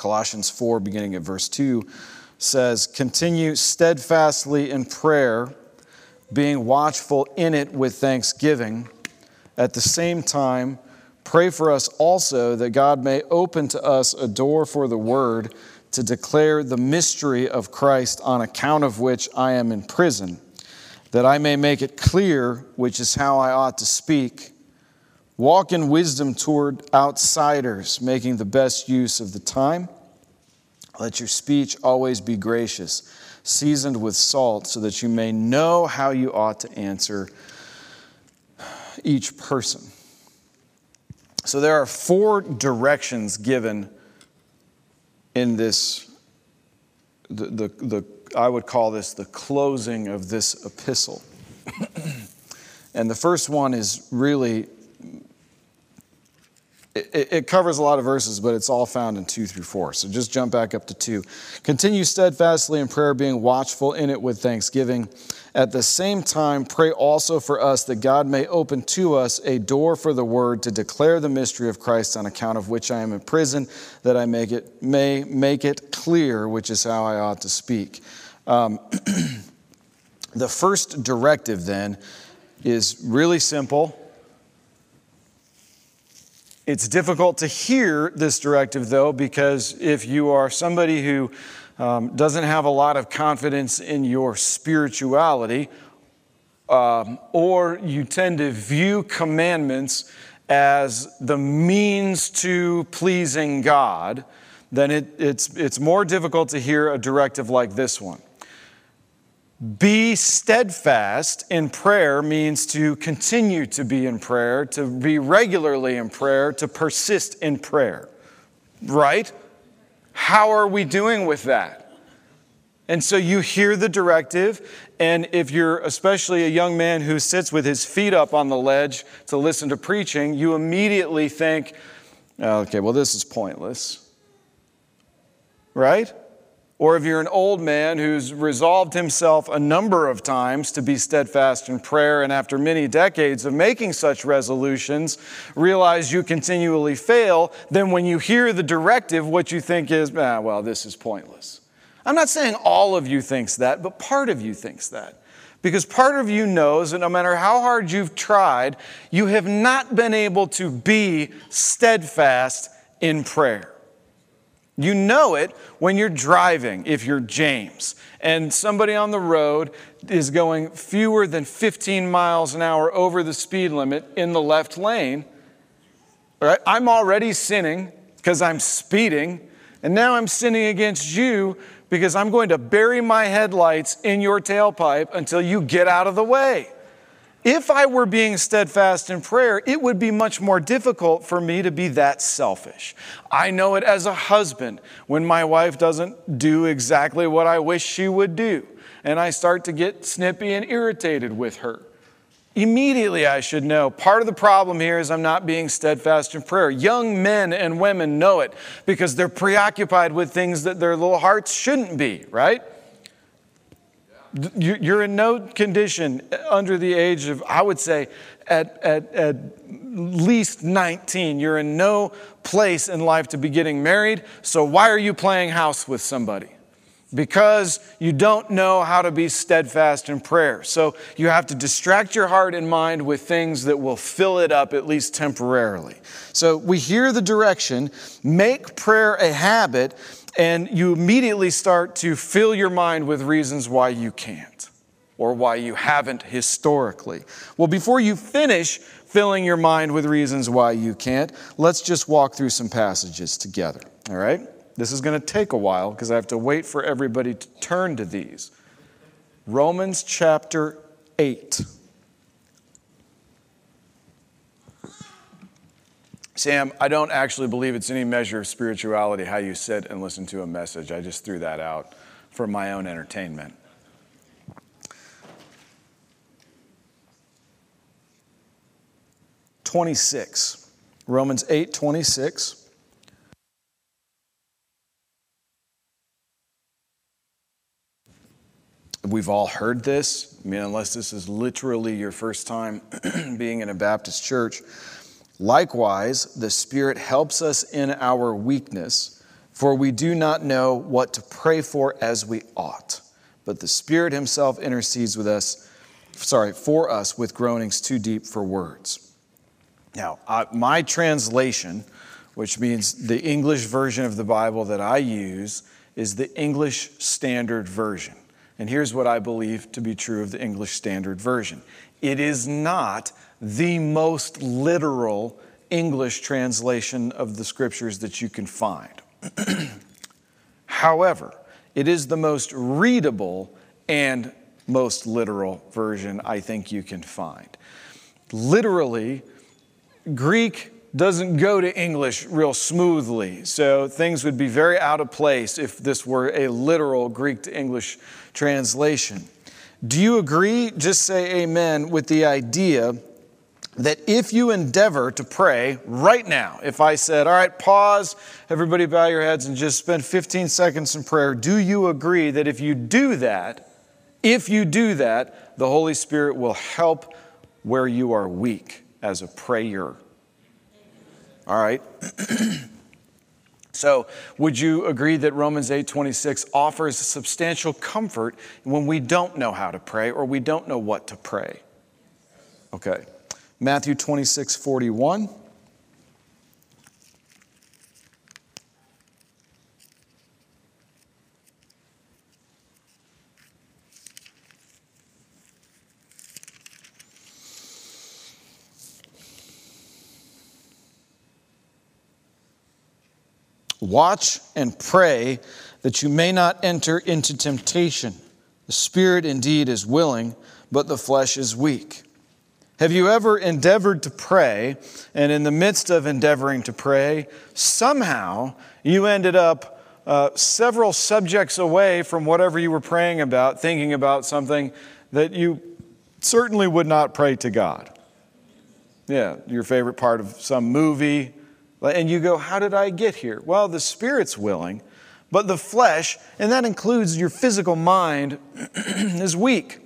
Colossians 4, beginning at verse 2, says, Continue steadfastly in prayer, being watchful in it with thanksgiving. At the same time, pray for us also that God may open to us a door for the word to declare the mystery of Christ, on account of which I am in prison, that I may make it clear which is how I ought to speak. Walk in wisdom toward outsiders, making the best use of the time. Let your speech always be gracious, seasoned with salt, so that you may know how you ought to answer each person. So there are four directions given in this, the, the, the, I would call this the closing of this epistle. and the first one is really, it, it, covers a lot of verses, but it's all found in 2 through 4. So just jump back up to 2. Continue steadfastly in prayer, being watchful in it with thanksgiving. At the same time, pray also for us that God may open to us a door for the word to declare the mystery of Christ, on account of which I am in prison, that I make it, may make it clear, which is how I ought to speak. Um, the first directive, then, is really simple. It's difficult to hear this directive, though, because if you are somebody who um, doesn't have a lot of confidence in your spirituality, um, or you tend to view commandments as the means to pleasing God, then it, it's, it's more difficult to hear a directive like this one. Be steadfast in prayer means to continue to be in prayer, to be regularly in prayer, to persist in prayer. Right? How are we doing with that? And so you hear the directive, and if you're especially a young man who sits with his feet up on the ledge to listen to preaching, you immediately think, oh, okay, well, this is pointless. Right? Or if you're an old man who's resolved himself a number of times to be steadfast in prayer, and after many decades of making such resolutions, realize you continually fail, then when you hear the directive, what you think is, ah, well, this is pointless. I'm not saying all of you thinks that, but part of you thinks that. Because part of you knows that no matter how hard you've tried, you have not been able to be steadfast in prayer. You know it when you're driving, if you're James, and somebody on the road is going fewer than 15 miles an hour over the speed limit in the left lane. Right? I'm already sinning because I'm speeding, and now I'm sinning against you because I'm going to bury my headlights in your tailpipe until you get out of the way. If I were being steadfast in prayer, it would be much more difficult for me to be that selfish. I know it as a husband when my wife doesn't do exactly what I wish she would do, and I start to get snippy and irritated with her. Immediately, I should know. Part of the problem here is I'm not being steadfast in prayer. Young men and women know it because they're preoccupied with things that their little hearts shouldn't be, right? You're in no condition under the age of, I would say, at, at, at least 19. You're in no place in life to be getting married. So why are you playing house with somebody? Because you don't know how to be steadfast in prayer. So you have to distract your heart and mind with things that will fill it up, at least temporarily. So we hear the direction make prayer a habit and you immediately start to fill your mind with reasons why you can't or why you haven't historically. Well, before you finish filling your mind with reasons why you can't, let's just walk through some passages together, all right? This is going to take a while because I have to wait for everybody to turn to these. Romans chapter 8. Sam, I don't actually believe it's any measure of spirituality how you sit and listen to a message. I just threw that out for my own entertainment. Twenty-six, Romans eight twenty-six. We've all heard this. I mean, unless this is literally your first time being in a Baptist church. Likewise, the Spirit helps us in our weakness, For we do not know what to pray for as we ought, but the Spirit Himself intercedes with us, sorry, for us with groanings too deep for words. Now, uh, my translation, which means the English version of the Bible that I use, is the English Standard Version. And here's what I believe to be true of the English Standard Version it is not the most literal English translation of the scriptures that you can find. However, it is the most readable and most literal version I think you can find. Literally, Greek doesn't go to English real smoothly, so things would be very out of place if this were a literal Greek to English translation. Do you agree? Just say amen with the idea that if you endeavor to pray right now, if I said, all right, pause, everybody bow your heads and just spend 15 seconds in prayer, do you agree that if you do that, if you do that, the Holy Spirit will help where you are weak as a prayer? All right. so, would you agree that Romans 8:26 offers substantial comfort when we don't know how to pray or we don't know what to pray? Okay. Matthew 26, Watch and pray that you may not enter into temptation. The spirit indeed is willing, but the flesh is weak. Have you ever endeavored to pray, and in the midst of endeavoring to pray, somehow you ended up uh, several subjects away from whatever you were praying about, thinking about something that you certainly would not pray to God? Yeah, your favorite part of some movie. And you go, How did I get here? Well, the Spirit's willing, but the flesh, and that includes your physical mind, is weak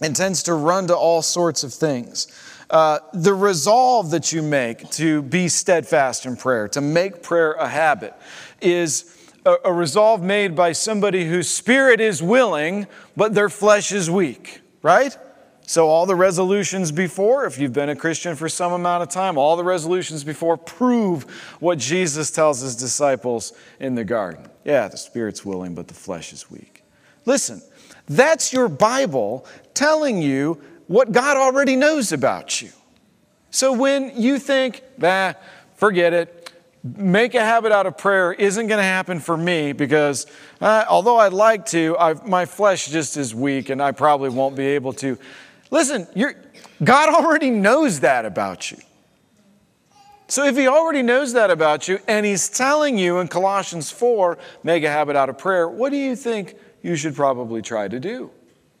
and tends to run to all sorts of things. Uh, the resolve that you make to be steadfast in prayer, to make prayer a habit, is a, a resolve made by somebody whose spirit is willing, but their flesh is weak, right? So, all the resolutions before, if you've been a Christian for some amount of time, all the resolutions before prove what Jesus tells his disciples in the garden. Yeah, the spirit's willing, but the flesh is weak. Listen, that's your Bible telling you what God already knows about you. So when you think, bah, forget it, make a habit out of prayer isn't going to happen for me because uh, although I'd like to, I've, my flesh just is weak and I probably won't be able to. Listen, God already knows that about you. So if He already knows that about you and He's telling you in Colossians 4, make a habit out of prayer, what do you think you should probably try to do,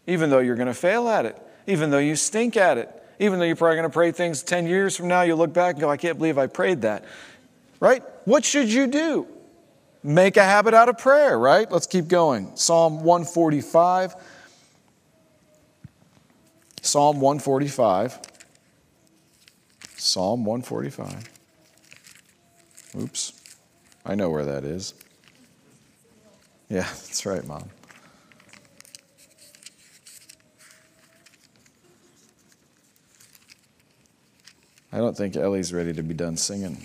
even though you're going to fail at it, even though you stink at it, even though you're probably going to pray things 10 years from now, you'll look back and go, I can't believe I prayed that. Right? What should you do? Make a habit out of prayer, right? Let's keep going. Psalm 145. Psalm 145. Psalm 145. Oops. I know where that is. Yeah, that's right, Mom. I don't think Ellie's ready to be done singing.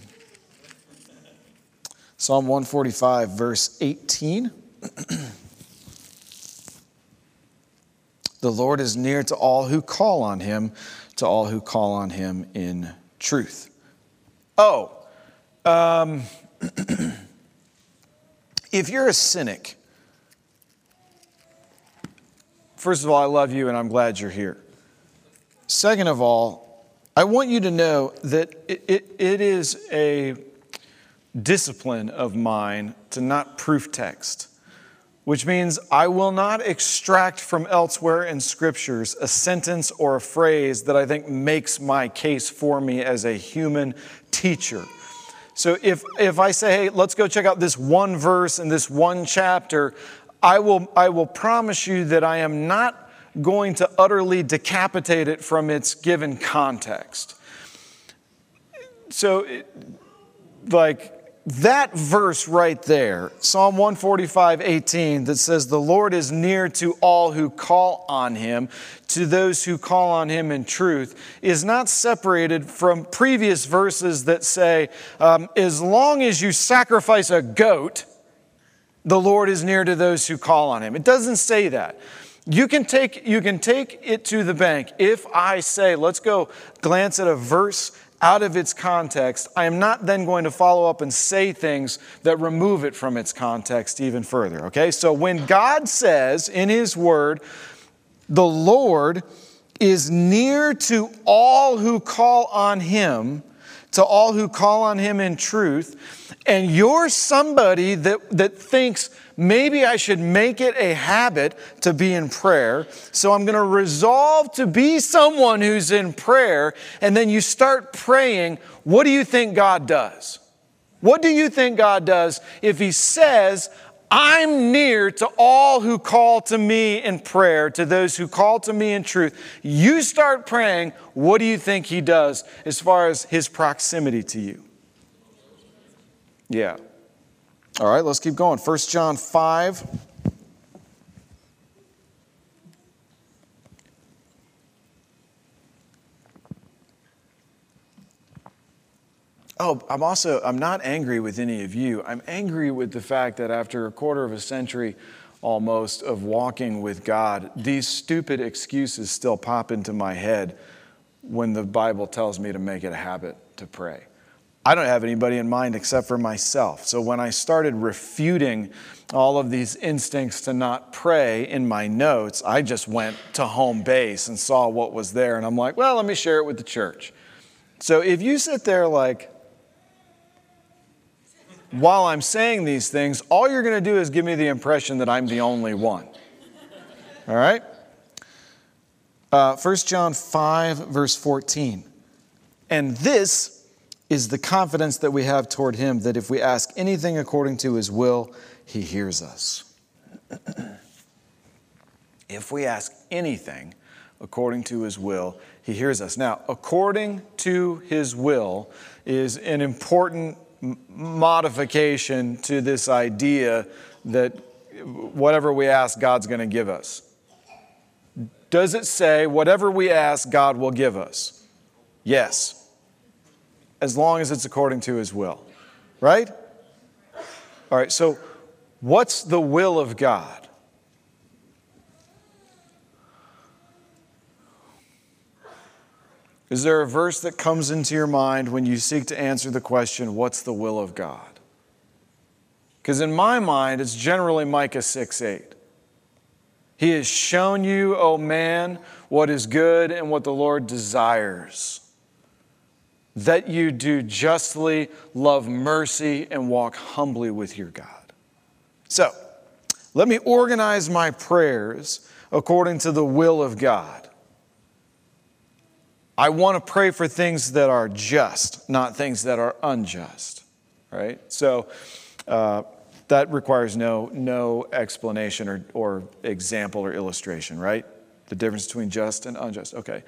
Psalm 145, verse 18. The Lord is near to all who call on him, to all who call on him in truth. Oh, um, if you're a cynic, first of all, I love you and I'm glad you're here. Second of all, I want you to know that it, it, it is a discipline of mine to not proof text, which means I will not extract from elsewhere in scriptures a sentence or a phrase that I think makes my case for me as a human teacher. So if, if I say, hey, let's go check out this one verse in this one chapter, I will, I will promise you that I am not going to utterly decapitate it from its given context. So, it, like, that verse right there, Psalm 145, 18, that says, The Lord is near to all who call on him, to those who call on him in truth, is not separated from previous verses that say, um, As long as you sacrifice a goat, the Lord is near to those who call on him. It doesn't say that. You can take, you can take it to the bank. If I say, let's go glance at a verse out of its context, I am not then going to follow up and say things that remove it from its context even further. Okay? So when God says in His Word, the Lord is near to all who call on Him, to all who call on Him in truth, and you're somebody that, that thinks, maybe I should make it a habit to be in prayer. So I'm going to resolve to be someone who's in prayer. And then you start praying. What do you think God does? What do you think God does if He says, I'm near to all who call to me in prayer, to those who call to me in truth. You start praying, what do you think He does as far as His proximity to you? Yeah. All right, let's keep going. 1 John 5. Oh, I'm also I'm not angry with any of you. I'm angry with the fact that after a quarter of a century almost of walking with God, these stupid excuses still pop into my head when the Bible tells me to make it a habit to pray. I don't have anybody in mind except for myself. So when I started refuting all of these instincts to not pray in my notes, I just went to home base and saw what was there. And I'm like, well, let me share it with the church. So if you sit there like, while I'm saying these things, all you're going to do is give me the impression that I'm the only one. All right? Uh, 1 John 5, verse 14. And this is the confidence that we have toward Him that if we ask anything according to His will, He hears us. if we ask anything according to His will, He hears us. Now, according to His will is an important modification to this idea that whatever we ask, God's going to give us. Does it say, whatever we ask, God will give us? Yes as long as it's according to his will. Right? All right, so what's the will of God? Is there a verse that comes into your mind when you seek to answer the question, What's the will of God? Because in my mind, it's generally Micah 6 8. He has shown you, O oh man, what is good and what the Lord desires that you do justly, love mercy, and walk humbly with your God. So, let me organize my prayers according to the will of God. I want to pray for things that are just, not things that are unjust. Right? So, uh, that requires no, no explanation or, or example or illustration, right? The difference between just and unjust. Okay.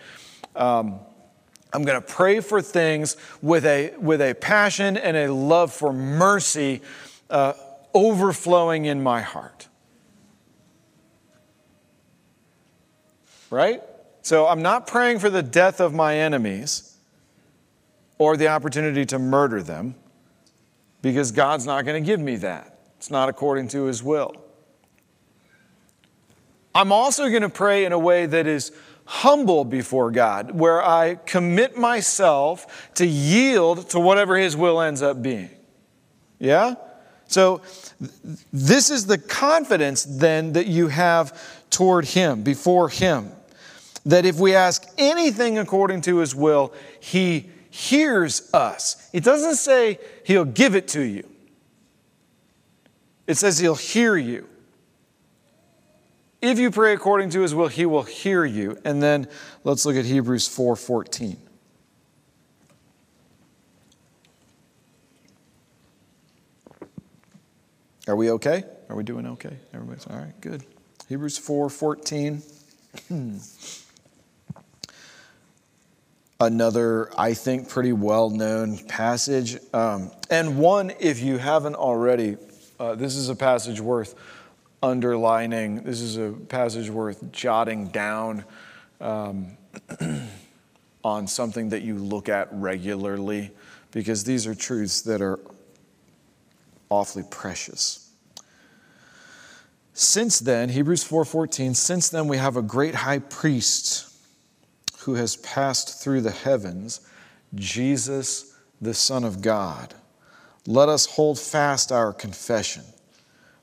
Um, I'm going to pray for things with a, with a passion and a love for mercy uh, overflowing in my heart. Right? So I'm not praying for the death of my enemies or the opportunity to murder them because God's not going to give me that. It's not according to his will. I'm also going to pray in a way that is humble before God, where I commit myself to yield to whatever His will ends up being. Yeah? So, this is the confidence then that you have toward Him, before Him. That if we ask anything according to His will, He hears us. It doesn't say He'll give it to you, it says He'll hear you. If you pray according to his will, he will hear you. And then let's look at Hebrews 4:14. Are we okay? Are we doing okay? Everybody's all right, good. Hebrews 4:14. another, I think, pretty well known passage. Um, and one, if you haven't already, uh, this is a passage worth underlining, this is a passage worth jotting down um, on something that you look at regularly, because these are truths that are awfully precious. Since then, Hebrews 4:14, since then we have a great high priest who has passed through the heavens, Jesus the Son of God. Let us hold fast our confession.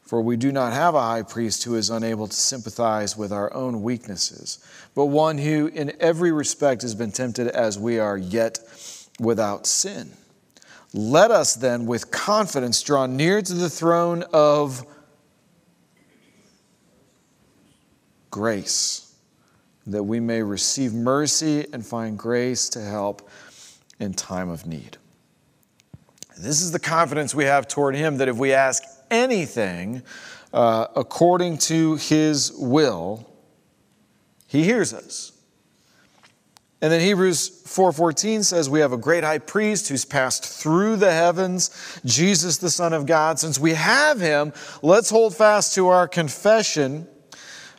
For we do not have a high priest who is unable to sympathize with our own weaknesses, but one who in every respect has been tempted as we are, yet without sin. Let us then with confidence draw near to the throne of grace, that we may receive mercy and find grace to help in time of need. This is the confidence we have toward Him that if we ask anything uh, according to His will, He hears us. And then Hebrews 4:14 says we have a great high priest who's passed through the heavens, Jesus the son of God. Since we have him, let's hold fast to our confession.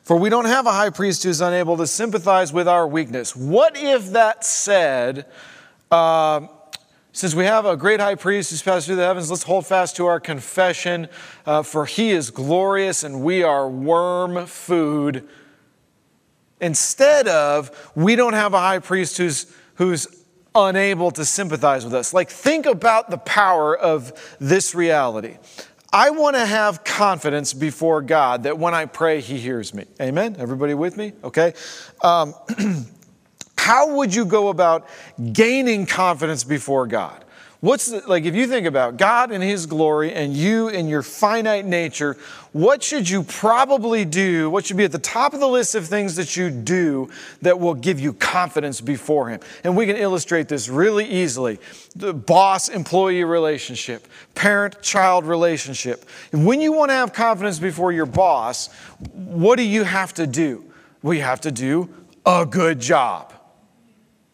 For we don't have a high priest who's unable to sympathize with our weakness. What if that said, uh, since we have a great high priest who's passed through the heavens, let's hold fast to our confession, uh, for he is glorious and we are worm food. Instead of, we don't have a high priest who's, who's unable to sympathize with us. Like, think about the power of this reality. I want to have confidence before God that when I pray, He hears me. Amen? Everybody with me? Okay. Um, How would you go about gaining confidence before God? What's the, like if you think about God and His glory and you and your finite nature, what should you probably do? What should be at the top of the list of things that you do that will give you confidence before Him? And we can illustrate this really easily the boss employee relationship, parent child relationship. And when you want to have confidence before your boss, what do you have to do? We have to do a good job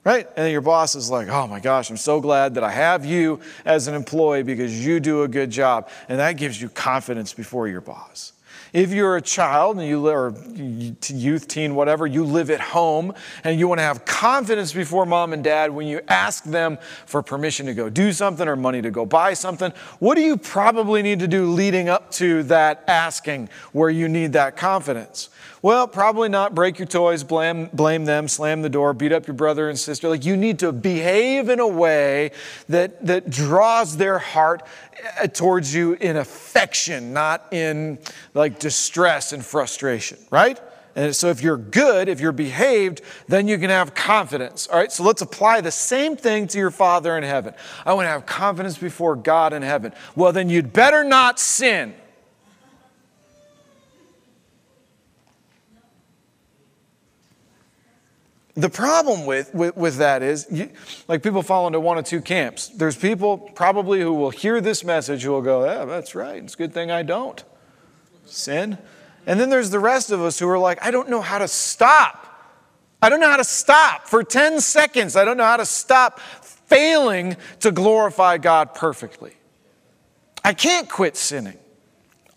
right? And then your boss is like, oh my gosh, I'm so glad that I have you as an employee because you do a good job. And that gives you confidence before your boss. If you're a child and you or youth, teen, whatever, you live at home and you want to have confidence before mom and dad when you ask them for permission to go do something or money to go buy something, what do you probably need to do leading up to that asking where you need that confidence? Well, probably not break your toys, blame, blame them, slam the door, beat up your brother and sister. Like you need to behave in a way that, that draws their heart Uh, towards you in affection, not in like distress and frustration, right? And so if you're good, if you're behaved, then you can have confidence. All right, so let's apply the same thing to your Father in heaven. I want to have confidence before God in heaven. Well, then you'd better not sin. The problem with, with, with that is, you, like people fall into one of two camps. There's people probably who will hear this message who will go, Yeah, that's right. It's a good thing I don't sin. And then there's the rest of us who are like, I don't know how to stop. I don't know how to stop for 10 seconds. I don't know how to stop failing to glorify God perfectly. I can't quit sinning.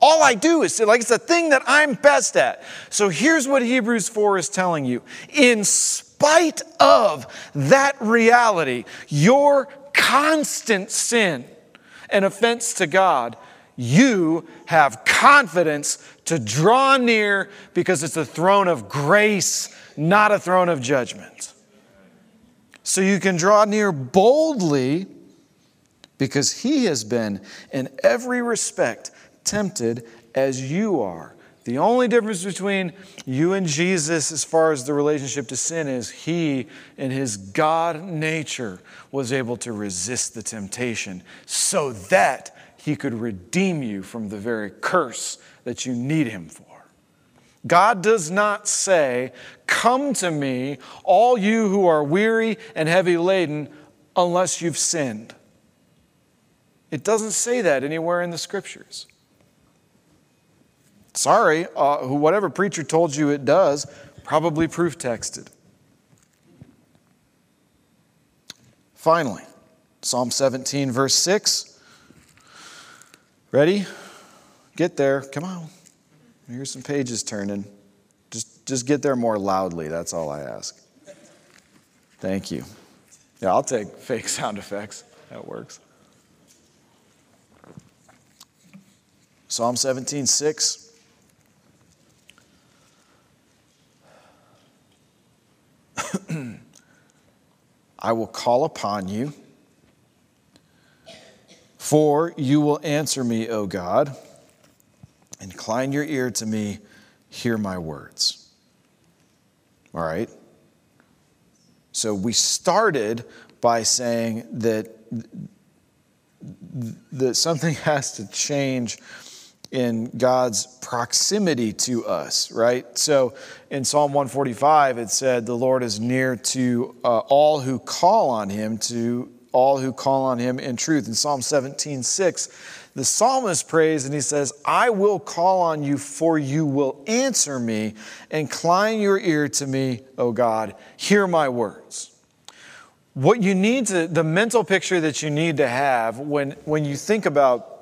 All I do is. Like it's a thing that I'm best at. So here's what Hebrews 4 is telling you. In of that reality, your constant sin and offense to God, you have confidence to draw near because it's a throne of grace, not a throne of judgment. So you can draw near boldly because he has been in every respect tempted as you are. The only difference between you and Jesus, as far as the relationship to sin, is he, in his God nature, was able to resist the temptation so that he could redeem you from the very curse that you need him for. God does not say, Come to me, all you who are weary and heavy laden, unless you've sinned. It doesn't say that anywhere in the scriptures. Sorry, uh, whatever preacher told you it does, probably proof texted. Finally, Psalm 17, verse 6. Ready? Get there. Come on. Here's some pages turning. Just, just get there more loudly. That's all I ask. Thank you. Yeah, I'll take fake sound effects. That works. Psalm 17, 6. I will call upon you, for you will answer me, O God. Incline your ear to me, hear my words. All right? So we started by saying that, that something has to change in God's proximity to us, right? So in Psalm 145, it said, The Lord is near to uh, all who call on him, to all who call on him in truth. In Psalm 17, 6, the psalmist prays and he says, I will call on you, for you will answer me. Incline your ear to me, O God. Hear my words. What you need to, the mental picture that you need to have when, when you think about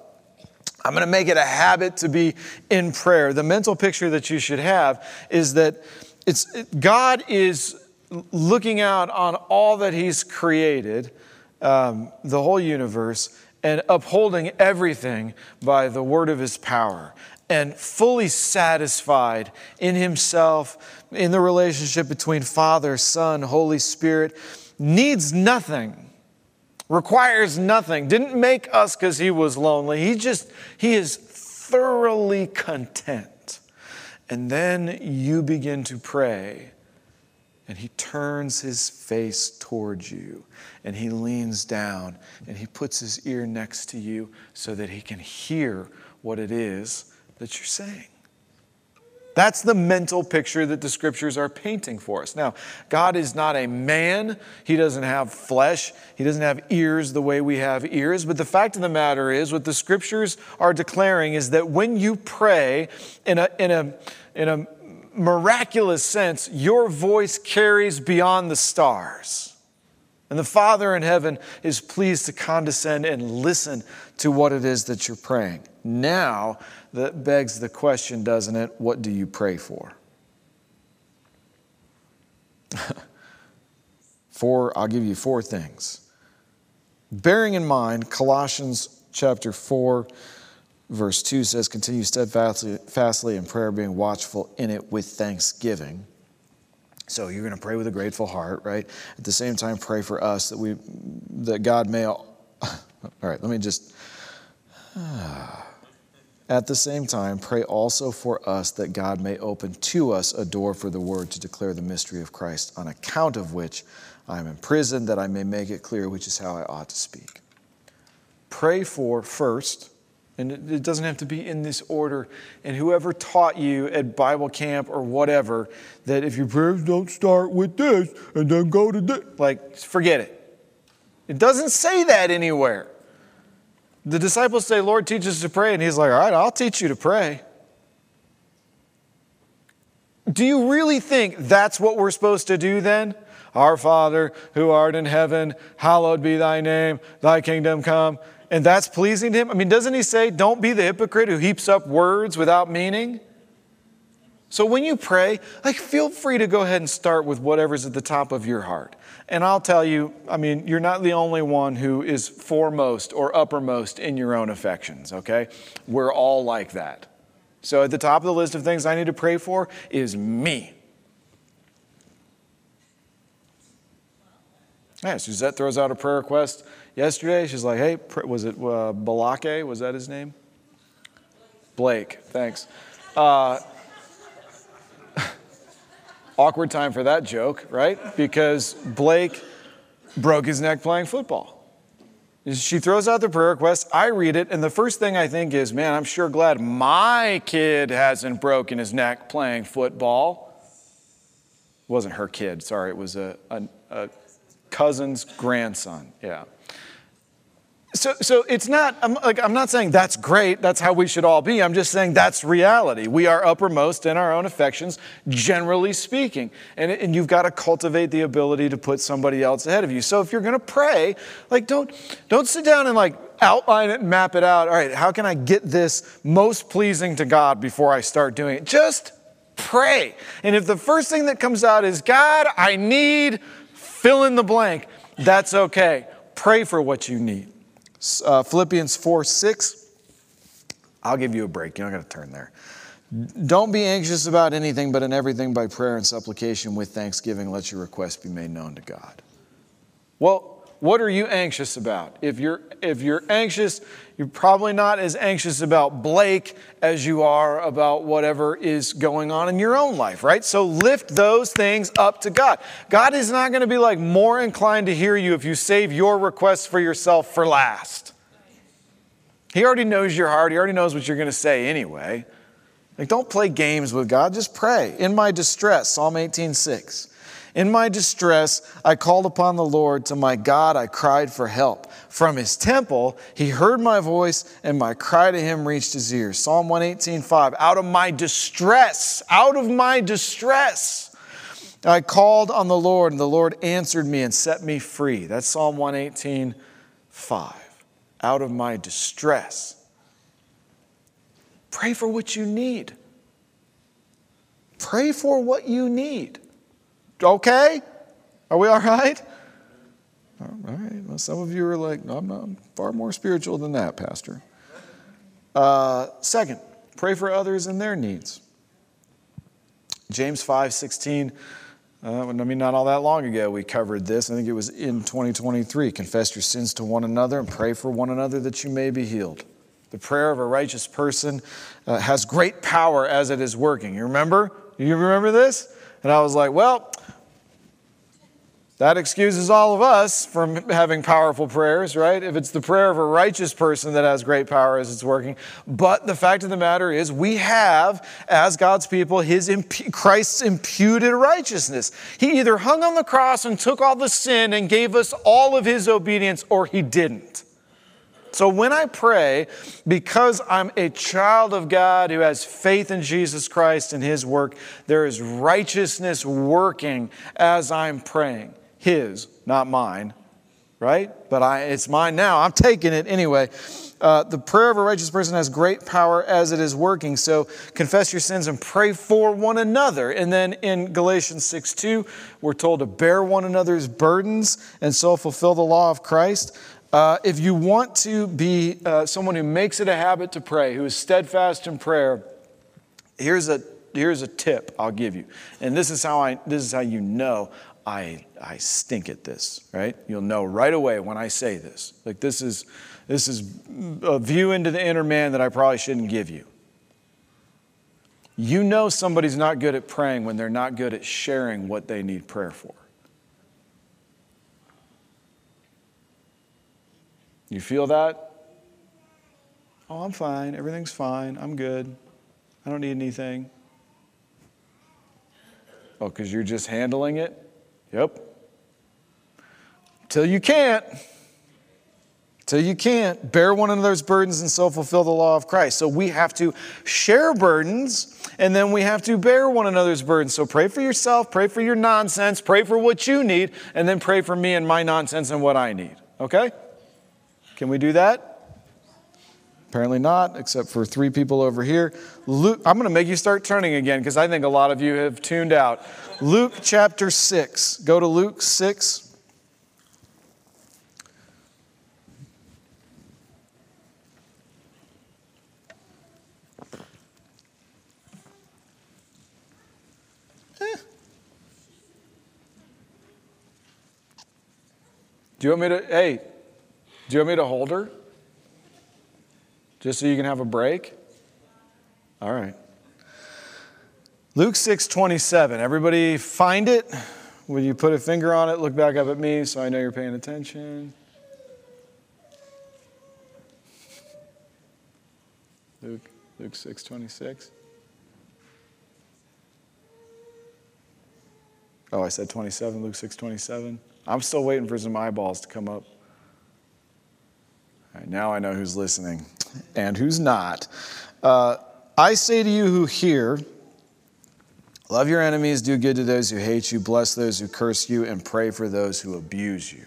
I'm going to make it a habit to be in prayer. The mental picture that you should have is that it's God is looking out on all that He's created, um, the whole universe, and upholding everything by the word of His power, and fully satisfied in Himself, in the relationship between Father, Son, Holy Spirit, needs nothing requires nothing, didn't make us because he was lonely. He just, he is thoroughly content. And then you begin to pray, and he turns his face towards you, and he leans down, and he puts his ear next to you so that he can hear what it is that you're saying. That's the mental picture that the scriptures are painting for us. Now, God is not a man. He doesn't have flesh. He doesn't have ears the way we have ears. But the fact of the matter is, what the scriptures are declaring is that when you pray in a, in a, in a miraculous sense, your voice carries beyond the stars. And the Father in heaven is pleased to condescend and listen to what it is that you're praying. Now, that begs the question, doesn't it? What do you pray for? four, I'll give you four things. Bearing in mind, Colossians chapter 4, verse 2 says, Continue steadfastly fastly in prayer, being watchful in it with thanksgiving. So you're going to pray with a grateful heart, right? At the same time, pray for us that we, that God may. All right, let me just. Ah. At the same time, pray also for us that God may open to us a door for the word to declare the mystery of Christ, on account of which I am in prison, that I may make it clear which is how I ought to speak. Pray for first, and it doesn't have to be in this order. And whoever taught you at Bible camp or whatever, that if your prayers don't start with this and then go to this, like, forget it. It doesn't say that anywhere. The disciples say, Lord, teach us to pray. And he's like, All right, I'll teach you to pray. Do you really think that's what we're supposed to do then? Our Father, who art in heaven, hallowed be thy name, thy kingdom come. And that's pleasing to him? I mean, doesn't he say, Don't be the hypocrite who heaps up words without meaning? So when you pray, like feel free to go ahead and start with whatever's at the top of your heart. And I'll tell you, I mean, you're not the only one who is foremost or uppermost in your own affections, okay? We're all like that. So at the top of the list of things I need to pray for is me. Yeah, Suzette throws out a prayer request yesterday. She's like, hey, was it uh, Balake? Was that his name? Blake, thanks. Uh, awkward time for that joke, right? Because Blake broke his neck playing football. She throws out the prayer request. I read it, and the first thing I think is, man, I'm sure glad my kid hasn't broken his neck playing football. It wasn't her kid, sorry, it was a, a, a cousin's grandson, yeah. So, so it's not I'm, like I'm not saying that's great. That's how we should all be. I'm just saying that's reality. We are uppermost in our own affections, generally speaking, and, and you've got to cultivate the ability to put somebody else ahead of you. So if you're going to pray, like don't don't sit down and like outline it map it out. All right, how can I get this most pleasing to God before I start doing it? Just pray. And if the first thing that comes out is God, I need fill in the blank, that's okay. Pray for what you need uh, Philippians 4 6. I'll give you a break. You're not going to turn there. Don't be anxious about anything, but in everything by prayer and supplication with thanksgiving, let your requests be made known to God. Well, what are you anxious about? If you're, if you're anxious, you're probably not as anxious about Blake as you are about whatever is going on in your own life, right? So lift those things up to God. God is not going to be like more inclined to hear you if you save your requests for yourself for last. He already knows your heart, He already knows what you're going to say anyway. Like, don't play games with God, just pray. In my distress, Psalm 18 6. In my distress, I called upon the Lord. To my God, I cried for help. From his temple, he heard my voice, and my cry to him reached his ears. Psalm 118, 5. Out of my distress, out of my distress, I called on the Lord, and the Lord answered me and set me free. That's Psalm 118, 5. Out of my distress. Pray for what you need. Pray for what you need. Okay? Are we all right? All right. Well, some of you are like, I'm, I'm far more spiritual than that, Pastor. Uh, second, pray for others and their needs. James 5 16. Uh, I mean, not all that long ago, we covered this. I think it was in 2023. Confess your sins to one another and pray for one another that you may be healed. The prayer of a righteous person uh, has great power as it is working. You remember? You remember this? And I was like, well, that excuses all of us from having powerful prayers, right? If it's the prayer of a righteous person that has great power as it's working. But the fact of the matter is, we have, as God's people, His Christ's imputed righteousness. He either hung on the cross and took all the sin and gave us all of His obedience, or He didn't. So when I pray, because I'm a child of God who has faith in Jesus Christ and His work, there is righteousness working as I'm praying his, not mine, right? But I, it's mine now. I'm taking it anyway. Uh, the prayer of a righteous person has great power as it is working. So confess your sins and pray for one another. And then in Galatians 6 2, we're told to bear one another's burdens and so fulfill the law of Christ. Uh, if you want to be uh, someone who makes it a habit to pray, who is steadfast in prayer, here's a here's a tip I'll give you. And this is how I this is how you know I, I stink at this, right? You'll know right away when I say this. Like, this is, this is a view into the inner man that I probably shouldn't give you. You know somebody's not good at praying when they're not good at sharing what they need prayer for. You feel that? Oh, I'm fine. Everything's fine. I'm good. I don't need anything. Oh, because you're just handling it? Yep. Till you can't. Till you can't. Bear one another's burdens and so fulfill the law of Christ. So we have to share burdens and then we have to bear one another's burdens. So pray for yourself, pray for your nonsense, pray for what you need, and then pray for me and my nonsense and what I need. Okay? Can we do that? Apparently not, except for three people over here. Luke, I'm going to make you start turning again because I think a lot of you have tuned out. Luke chapter 6. Go to Luke 6. Eh. Do you want me to, hey, do you want me to hold her? Just so you can have a break? All right. Luke 6 27. Everybody find it? When you put a finger on it, look back up at me so I know you're paying attention. Luke, Luke 6 26. Oh, I said 27, Luke 6 27. I'm still waiting for some eyeballs to come up. Right, now I know who's listening and who's not. Uh, I say to you who hear, love your enemies, do good to those who hate you, bless those who curse you, and pray for those who abuse you.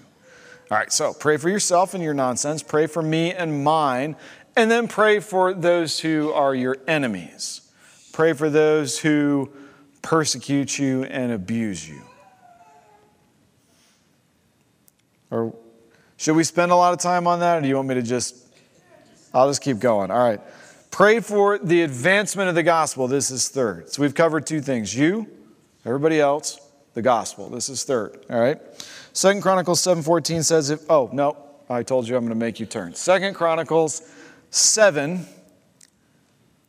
All right, so pray for yourself and your nonsense, pray for me and mine, and then pray for those who are your enemies. Pray for those who persecute you and abuse you. Or should we spend a lot of time on that, or do you want me to just? I'll just keep going. All right. Pray for the advancement of the gospel. This is third. So we've covered two things you, everybody else, the gospel. This is third. All right. Second Chronicles 7:14 says if oh no, I told you I'm going to make you turn. Second Chronicles 7,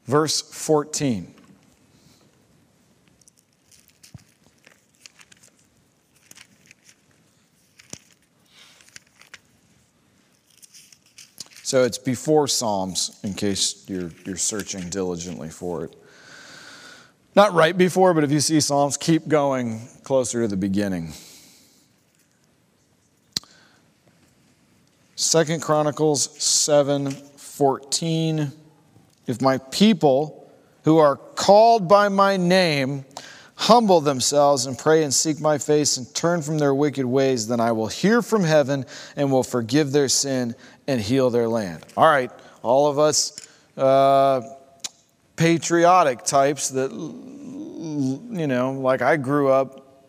verse 14. So it's before Psalms, in case you're, you're searching diligently for it. Not right before, but if you see Psalms, keep going closer to the beginning. Second Chronicles 7 14. If my people who are called by my name humble themselves and pray and seek my face and turn from their wicked ways, then I will hear from heaven and will forgive their sin and heal their land. All right, all of us uh, patriotic types that, you know, like I grew up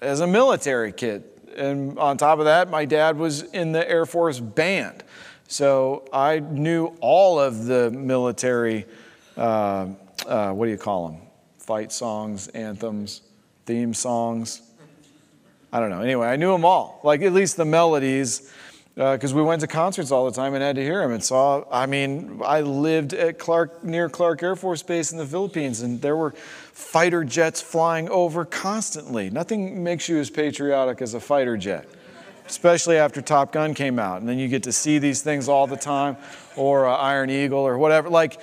as a military kid. And on top of that, my dad was in the Air Force band. So I knew all of the military, uh, uh, what do you call them? Fight songs, anthems, theme songs. I don't know. Anyway, I knew them all, like at least the melodies because uh, we went to concerts all the time and had to hear them and saw i mean i lived at clark near clark air force base in the philippines and there were fighter jets flying over constantly nothing makes you as patriotic as a fighter jet especially after top gun came out and then you get to see these things all the time or uh, iron eagle or whatever like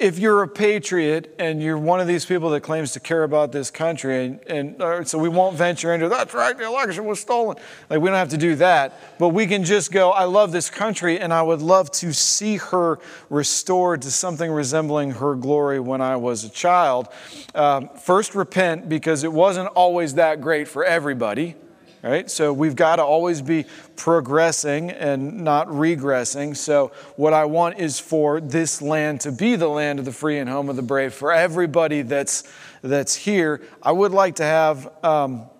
if you're a patriot and you're one of these people that claims to care about this country, and, and uh, so we won't venture into that's right, the election was stolen. Like we don't have to do that, but we can just go. I love this country, and I would love to see her restored to something resembling her glory when I was a child. Um, first, repent because it wasn't always that great for everybody right? So we've got to always be progressing and not regressing. So what I want is for this land to be the land of the free and home of the brave for everybody that's that's here. I would like to have um,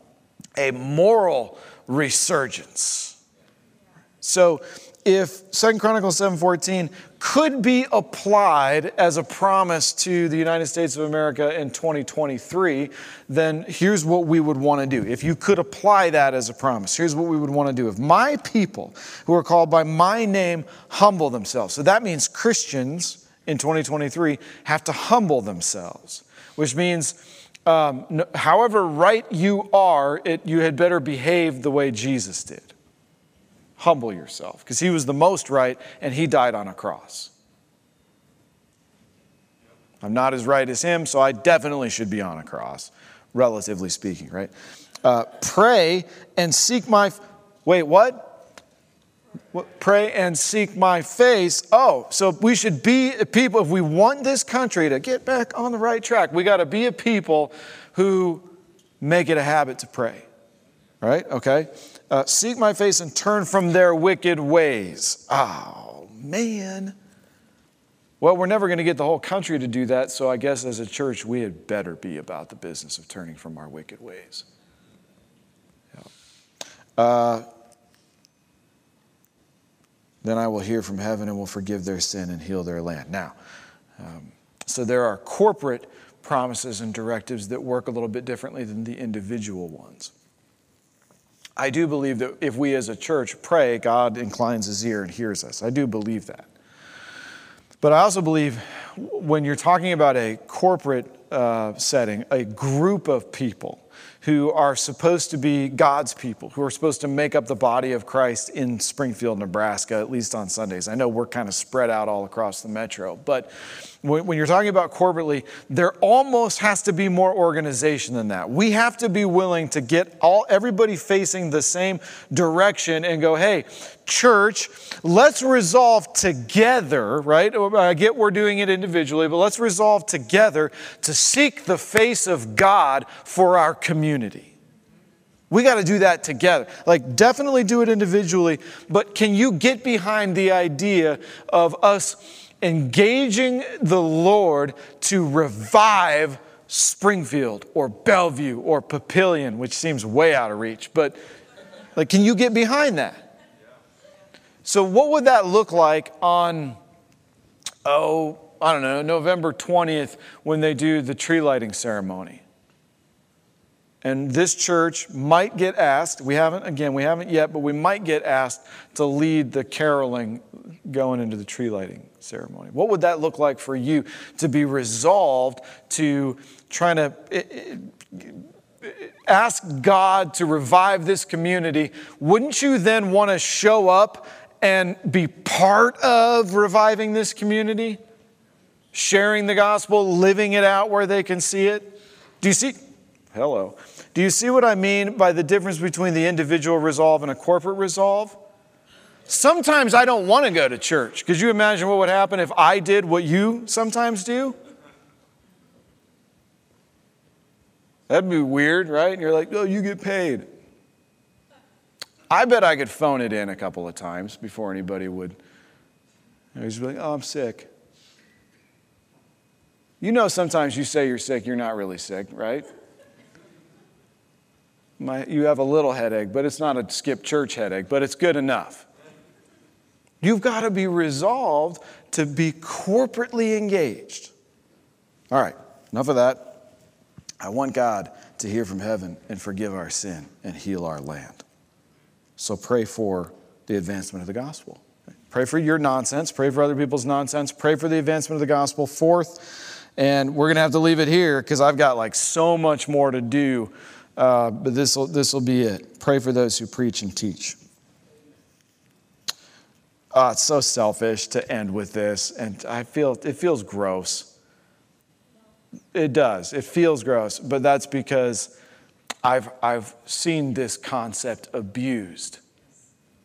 a moral resurgence. So if Second Chronicles 7:14 could be applied as a promise to the United States of America in 2023, then here's what we would want to do. If you could apply that as a promise, here's what we would want to do. If my people who are called by my name humble themselves, so that means Christians in 2023 have to humble themselves, which means um, however right you are, it, you had better behave the way Jesus did humble yourself because he was the most right and he died on a cross. I'm not as right as him, so I definitely should be on a cross, relatively speaking, right? Uh, pray and seek my. Wait, what? what? Pray and seek my face. Oh, so we should be a people, if we want this country to get back on the right track, we got to be a people who make it a habit to pray, right? Okay? Uh, seek my face and turn from their wicked ways. Oh, man. Well, we're never going to get the whole country to do that, so I guess as a church, we had better be about the business of turning from our wicked ways. Yeah. Uh, then I will hear from heaven and will forgive their sin and heal their land. Now, um, so there are corporate promises and directives that work a little bit differently than the individual ones. I do believe that if we as a church pray, God inclines his ear and hears us. I do believe that. But I also believe when you're talking about a corporate uh, setting, a group of people who are supposed to be God's people, who are supposed to make up the body of Christ in Springfield, Nebraska, at least on Sundays. I know we're kind of spread out all across the metro, but when you're talking about corporately, there almost has to be more organization than that. We have to be willing to get all everybody facing the same direction and go, hey, church, let's resolve together, right? Oh, I get we're doing it individually, but let's resolve together to seek the face of God for our community. We got to do that together. Like, definitely do it individually, but can you get behind the idea of us? engaging the Lord to revive Springfield or Bellevue or Papillion, which seems way out of reach. But like, can you get behind that? So, what would that look like on, oh, I don't know, November 20th when they do the tree lighting ceremony? And this church might get asked, we haven't, again, we haven't yet, but we might get asked to lead the caroling going into the tree lighting ceremony. What would that look like for you to be resolved to trying to ask God to revive this community? Wouldn't you then want to show up and be part of reviving this community? Sharing the gospel, living it out where they can see it? Do you see? Hello. Do you see what I mean by the difference between the individual resolve and a corporate resolve? Sometimes I don't want to go to church. Could you imagine what would happen if I did what you sometimes do? That'd be weird, right? And you're like, oh, you get paid. I bet I could phone it in a couple of times before anybody would. I was like, oh, I'm sick. You know, sometimes you say you're sick, you're not really sick, right? My, you have a little headache, but it's not a skip church headache, but it's good enough. You've got to be resolved to be corporately engaged. All right, enough of that. I want God to hear from heaven and forgive our sin and heal our land. So pray for the advancement of the gospel. Pray for your nonsense, pray for other people's nonsense, pray for the advancement of the gospel. Fourth, and we're going to have to leave it here because I've got like so much more to do uh, but this will be it. Pray for those who preach and teach. Oh, it's so selfish to end with this, and I feel it feels gross. It does. It feels gross, but that's because I've I've seen this concept abused,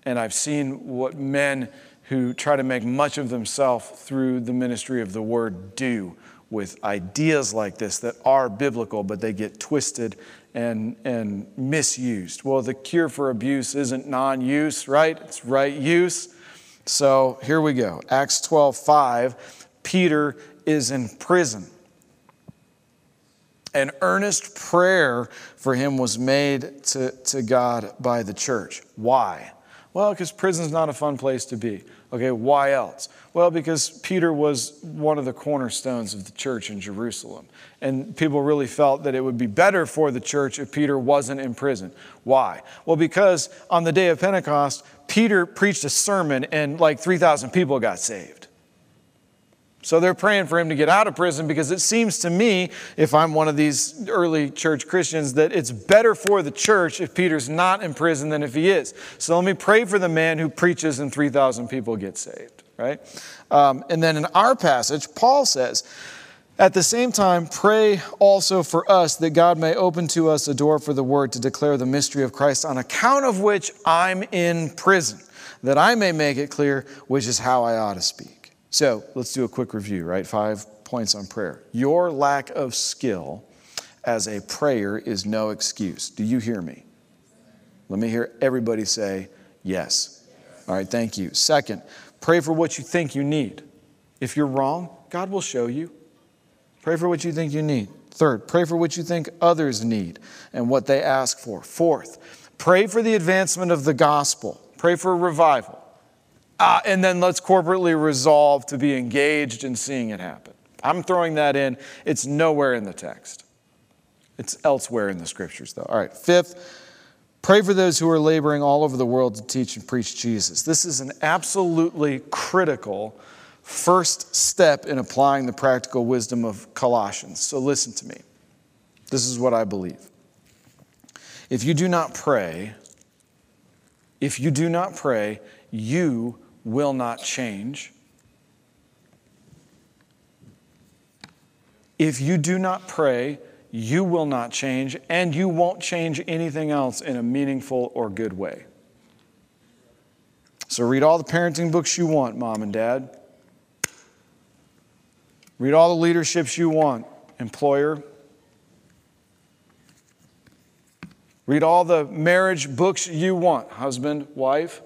and I've seen what men who try to make much of themselves through the ministry of the word do with ideas like this that are biblical, but they get twisted and, and misused. Well, the cure for abuse isn't non use, right? It's right use. So here we go. Acts 12 5. Peter is in prison. An earnest prayer for him was made to, to God by the church. Why? Well, because prison's not a fun place to be. Okay, why else? Well, because Peter was one of the cornerstones of the church in Jerusalem. And people really felt that it would be better for the church if Peter wasn't in prison. Why? Well, because on the day of Pentecost, Peter preached a sermon and like 3,000 people got saved. So they're praying for him to get out of prison because it seems to me, if I'm one of these early church Christians, that it's better for the church if Peter's not in prison than if he is. So let me pray for the man who preaches and 3,000 people get saved, right? Um, and then in our passage, Paul says, at the same time, pray also for us that God may open to us a door for the word to declare the mystery of Christ, on account of which I'm in prison, that I may make it clear which is how I ought to speak. So let's do a quick review, right? Five points on prayer. Your lack of skill as a prayer is no excuse. Do you hear me? Let me hear everybody say yes. All right, thank you. Second, pray for what you think you need. If you're wrong, God will show you. Pray for what you think you need. Third, pray for what you think others need and what they ask for. Fourth, pray for the advancement of the gospel. Pray for revival. Uh, and then let's corporately resolve to be engaged in seeing it happen. I'm throwing that in. It's nowhere in the text, it's elsewhere in the scriptures, though. All right, fifth, pray for those who are laboring all over the world to teach and preach Jesus. This is an absolutely critical first step in applying the practical wisdom of Colossians. So listen to me. This is what I believe. If you do not pray, if you do not pray, you will not change. If you do not pray, you will not change, and you won't change anything else in a meaningful or good way. So, read all the parenting books you want, mom and dad. Read all the leaderships you want, employer. Read all the marriage books you want, husband, wife.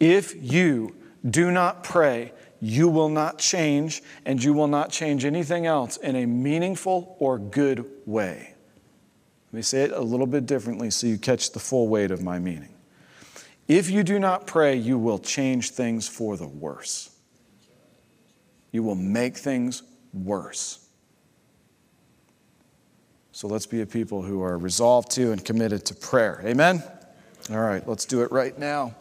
If you do not pray, you will not change, and you will not change anything else in a meaningful or good way. Let me say it a little bit differently so you catch the full weight of my meaning. If you do not pray, you will change things for the worse. You will make things worse. So let's be a people who are resolved to and committed to prayer. Amen? All right, let's do it right now.